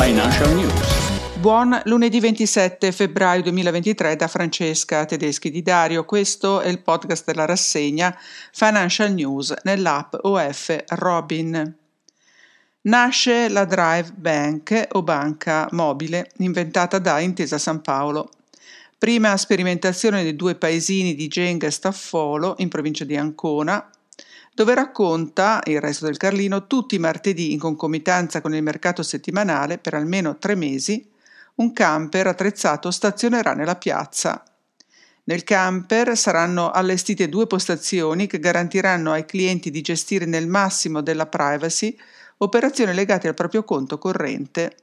Financial News. Buon lunedì 27 febbraio 2023 da Francesca Tedeschi di Dario. Questo è il podcast della rassegna Financial News nell'app OF Robin. Nasce la Drive Bank o banca mobile inventata da Intesa San Paolo. Prima sperimentazione dei due paesini di Genga e Staffolo in provincia di Ancona, dove racconta il resto del Carlino tutti i martedì in concomitanza con il mercato settimanale per almeno tre mesi un camper attrezzato stazionerà nella piazza. Nel camper saranno allestite due postazioni che garantiranno ai clienti di gestire nel massimo della privacy operazioni legate al proprio conto corrente.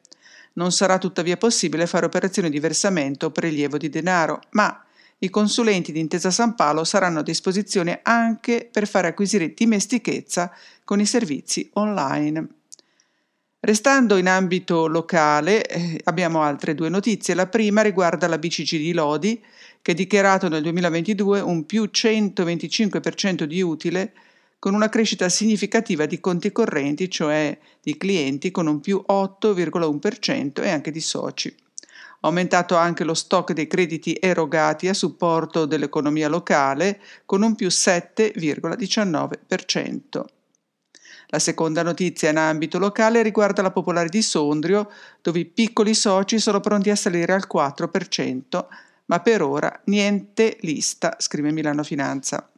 Non sarà tuttavia possibile fare operazioni di versamento o prelievo di denaro, ma i consulenti di Intesa San Paolo saranno a disposizione anche per fare acquisire dimestichezza con i servizi online. Restando in ambito locale, eh, abbiamo altre due notizie. La prima riguarda la BCG di Lodi, che ha dichiarato nel 2022 un più 125% di utile, con una crescita significativa di conti correnti, cioè di clienti, con un più 8,1% e anche di soci. Aumentato anche lo stock dei crediti erogati a supporto dell'economia locale, con un più 7,19%. La seconda notizia in ambito locale riguarda la Popolare di Sondrio, dove i piccoli soci sono pronti a salire al 4%, ma per ora niente lista, scrive Milano Finanza.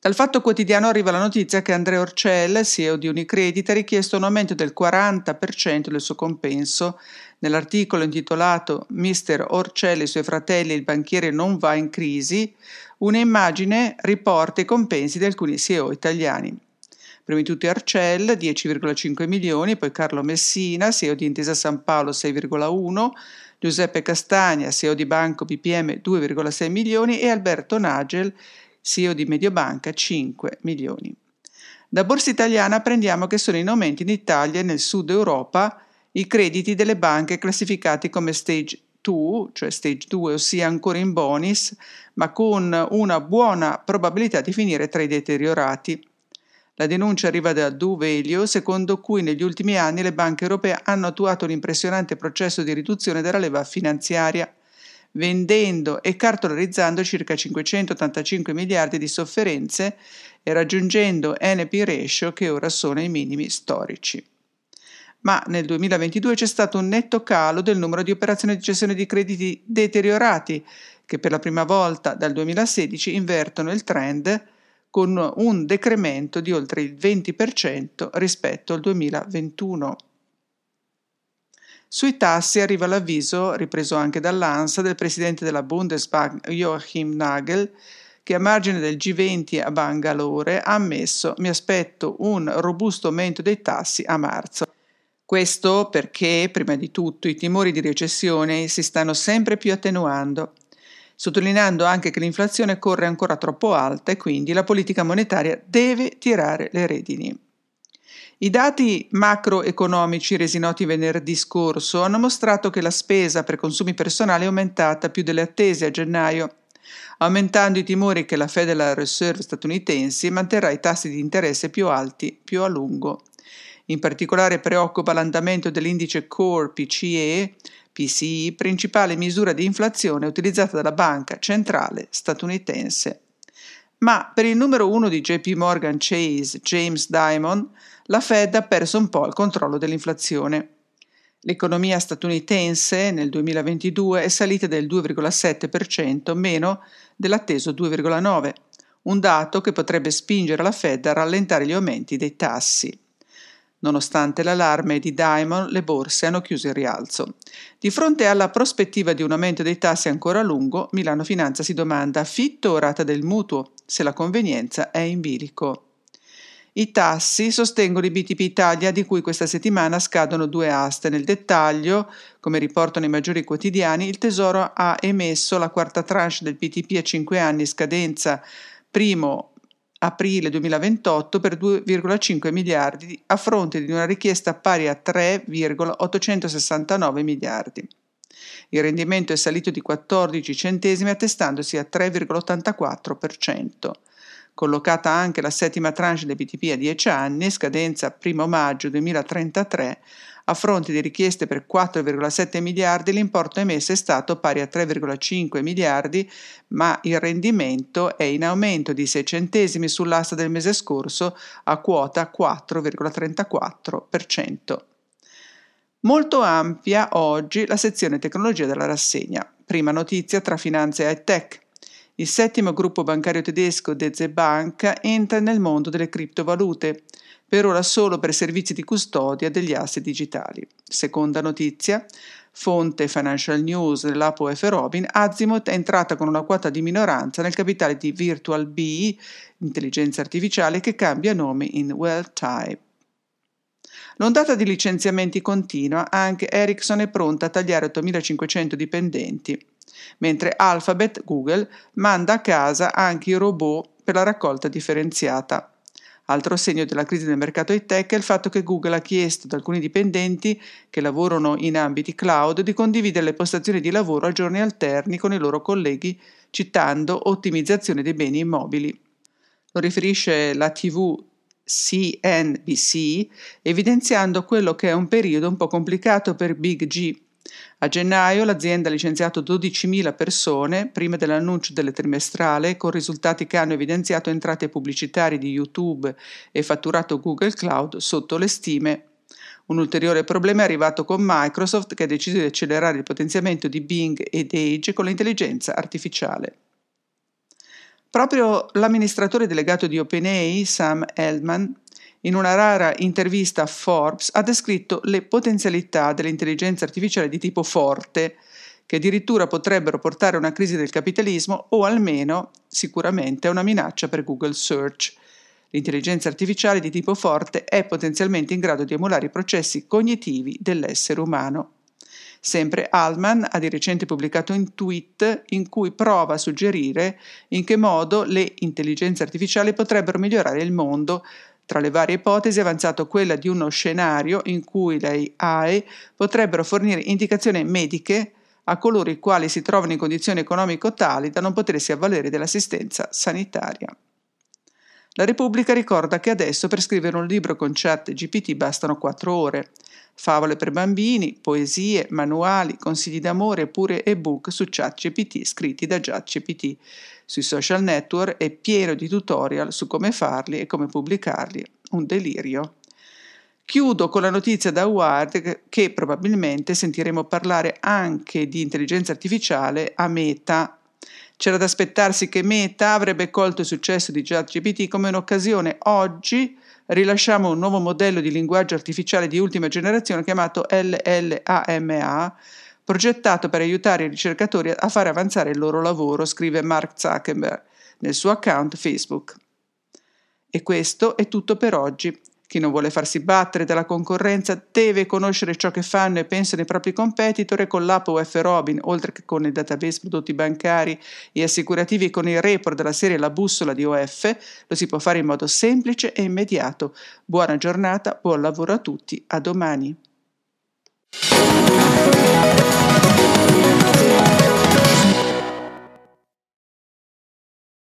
Dal Fatto Quotidiano arriva la notizia che Andrea Orcel, CEO di Unicredit, ha richiesto un aumento del 40% del suo compenso. Nell'articolo intitolato Mister Orcel e i suoi fratelli, il banchiere non va in crisi, un'immagine riporta i compensi di alcuni CEO italiani. Prima di tutti Arcel 10,5 milioni, poi Carlo Messina, CEO di Intesa San Paolo 6,1, Giuseppe Castagna, CEO di Banco BPM 2,6 milioni e Alberto Nagel, CEO di Mediobanca 5 milioni. Da Borsa Italiana apprendiamo che sono in aumento in Italia e nel sud Europa i crediti delle banche classificati come stage 2, cioè stage 2, ossia ancora in bonus, ma con una buona probabilità di finire tra i deteriorati. La denuncia arriva da Duvelio, secondo cui negli ultimi anni le banche europee hanno attuato un impressionante processo di riduzione della leva finanziaria, vendendo e cartolarizzando circa 585 miliardi di sofferenze e raggiungendo NP ratio che ora sono ai minimi storici. Ma nel 2022 c'è stato un netto calo del numero di operazioni di cessione di crediti deteriorati, che per la prima volta dal 2016 invertono il trend con un decremento di oltre il 20% rispetto al 2021. Sui tassi arriva l'avviso, ripreso anche dall'ANSA, del presidente della Bundesbank Joachim Nagel, che a margine del G20 a Bangalore ha ammesso mi aspetto un robusto aumento dei tassi a marzo. Questo perché, prima di tutto, i timori di recessione si stanno sempre più attenuando sottolineando anche che l'inflazione corre ancora troppo alta e quindi la politica monetaria deve tirare le redini. I dati macroeconomici resi noti venerdì scorso hanno mostrato che la spesa per consumi personali è aumentata più delle attese a gennaio, aumentando i timori che la Federal Reserve statunitense manterrà i tassi di interesse più alti più a lungo. In particolare preoccupa l'andamento dell'indice Core PCE PCI, principale misura di inflazione utilizzata dalla banca centrale statunitense. Ma per il numero uno di JP Morgan Chase, James Diamond, la Fed ha perso un po' il controllo dell'inflazione. L'economia statunitense nel 2022 è salita del 2,7%, meno dell'atteso 2,9%, un dato che potrebbe spingere la Fed a rallentare gli aumenti dei tassi. Nonostante l'allarme di Diamond, le borse hanno chiuso il rialzo. Di fronte alla prospettiva di un aumento dei tassi ancora a lungo, Milano Finanza si domanda affitto o rata del mutuo, se la convenienza è in bilico. I tassi sostengono i BTP Italia di cui questa settimana scadono due aste. Nel dettaglio, come riportano i maggiori quotidiani, il Tesoro ha emesso la quarta tranche del BTP a 5 anni scadenza primo aprile 2028 per 2,5 miliardi a fronte di una richiesta pari a 3,869 miliardi. Il rendimento è salito di 14 centesimi attestandosi a 3,84%. Collocata anche la settima tranche dei BTP a 10 anni, scadenza 1 maggio 2033, a fronte di richieste per 4,7 miliardi, l'importo emesso è stato pari a 3,5 miliardi, ma il rendimento è in aumento di 6 centesimi sull'asta del mese scorso a quota 4,34%. Molto ampia oggi la sezione tecnologia della rassegna. Prima notizia tra finanza e high tech. Il settimo gruppo bancario tedesco DZ Bank entra nel mondo delle criptovalute per ora solo per servizi di custodia degli asset digitali. Seconda notizia, fonte Financial News dell'Apo F. Robin, Azimut è entrata con una quota di minoranza nel capitale di Virtual B, intelligenza artificiale che cambia nome in WellType. L'ondata di licenziamenti continua, anche Ericsson è pronta a tagliare 8.500 dipendenti, mentre Alphabet, Google, manda a casa anche i robot per la raccolta differenziata. Altro segno della crisi del mercato high-tech è il fatto che Google ha chiesto ad alcuni dipendenti che lavorano in ambiti cloud di condividere le postazioni di lavoro a giorni alterni con i loro colleghi, citando ottimizzazione dei beni immobili. Lo riferisce la TV CNBC, evidenziando quello che è un periodo un po' complicato per Big G, a gennaio l'azienda ha licenziato 12.000 persone prima dell'annuncio delle trimestrale, con risultati che hanno evidenziato entrate pubblicitarie di YouTube e fatturato Google Cloud sotto le stime. Un ulteriore problema è arrivato con Microsoft che ha deciso di accelerare il potenziamento di Bing ed Edge con l'intelligenza artificiale. Proprio l'amministratore delegato di OpenAI, Sam Eldman, in una rara intervista a Forbes ha descritto le potenzialità dell'intelligenza artificiale di tipo forte, che addirittura potrebbero portare a una crisi del capitalismo o almeno sicuramente a una minaccia per Google Search. L'intelligenza artificiale di tipo forte è potenzialmente in grado di emulare i processi cognitivi dell'essere umano. Sempre Altman ha di recente pubblicato un tweet in cui prova a suggerire in che modo le intelligenze artificiali potrebbero migliorare il mondo tra le varie ipotesi è avanzato quella di uno scenario in cui le AI potrebbero fornire indicazioni mediche a coloro i quali si trovano in condizioni economico tali da non potersi avvalere dell'assistenza sanitaria. La Repubblica ricorda che adesso per scrivere un libro con chat GPT bastano 4 ore. Favole per bambini, poesie, manuali, consigli d'amore pure ebook su chat GPT scritti da ChatGPT sui social network è pieno di tutorial su come farli e come pubblicarli. Un delirio. Chiudo con la notizia da Wired che probabilmente sentiremo parlare anche di intelligenza artificiale a Meta. C'era da aspettarsi che Meta avrebbe colto il successo di ChatGPT come un'occasione. Oggi rilasciamo un nuovo modello di linguaggio artificiale di ultima generazione chiamato LLAMA progettato per aiutare i ricercatori a fare avanzare il loro lavoro, scrive Mark Zuckerberg nel suo account Facebook. E questo è tutto per oggi. Chi non vuole farsi battere dalla concorrenza deve conoscere ciò che fanno e pensano i propri competitor e con l'app UF Robin, oltre che con il database prodotti bancari e assicurativi e con il report della serie La bussola di OF, lo si può fare in modo semplice e immediato. Buona giornata, buon lavoro a tutti, a domani.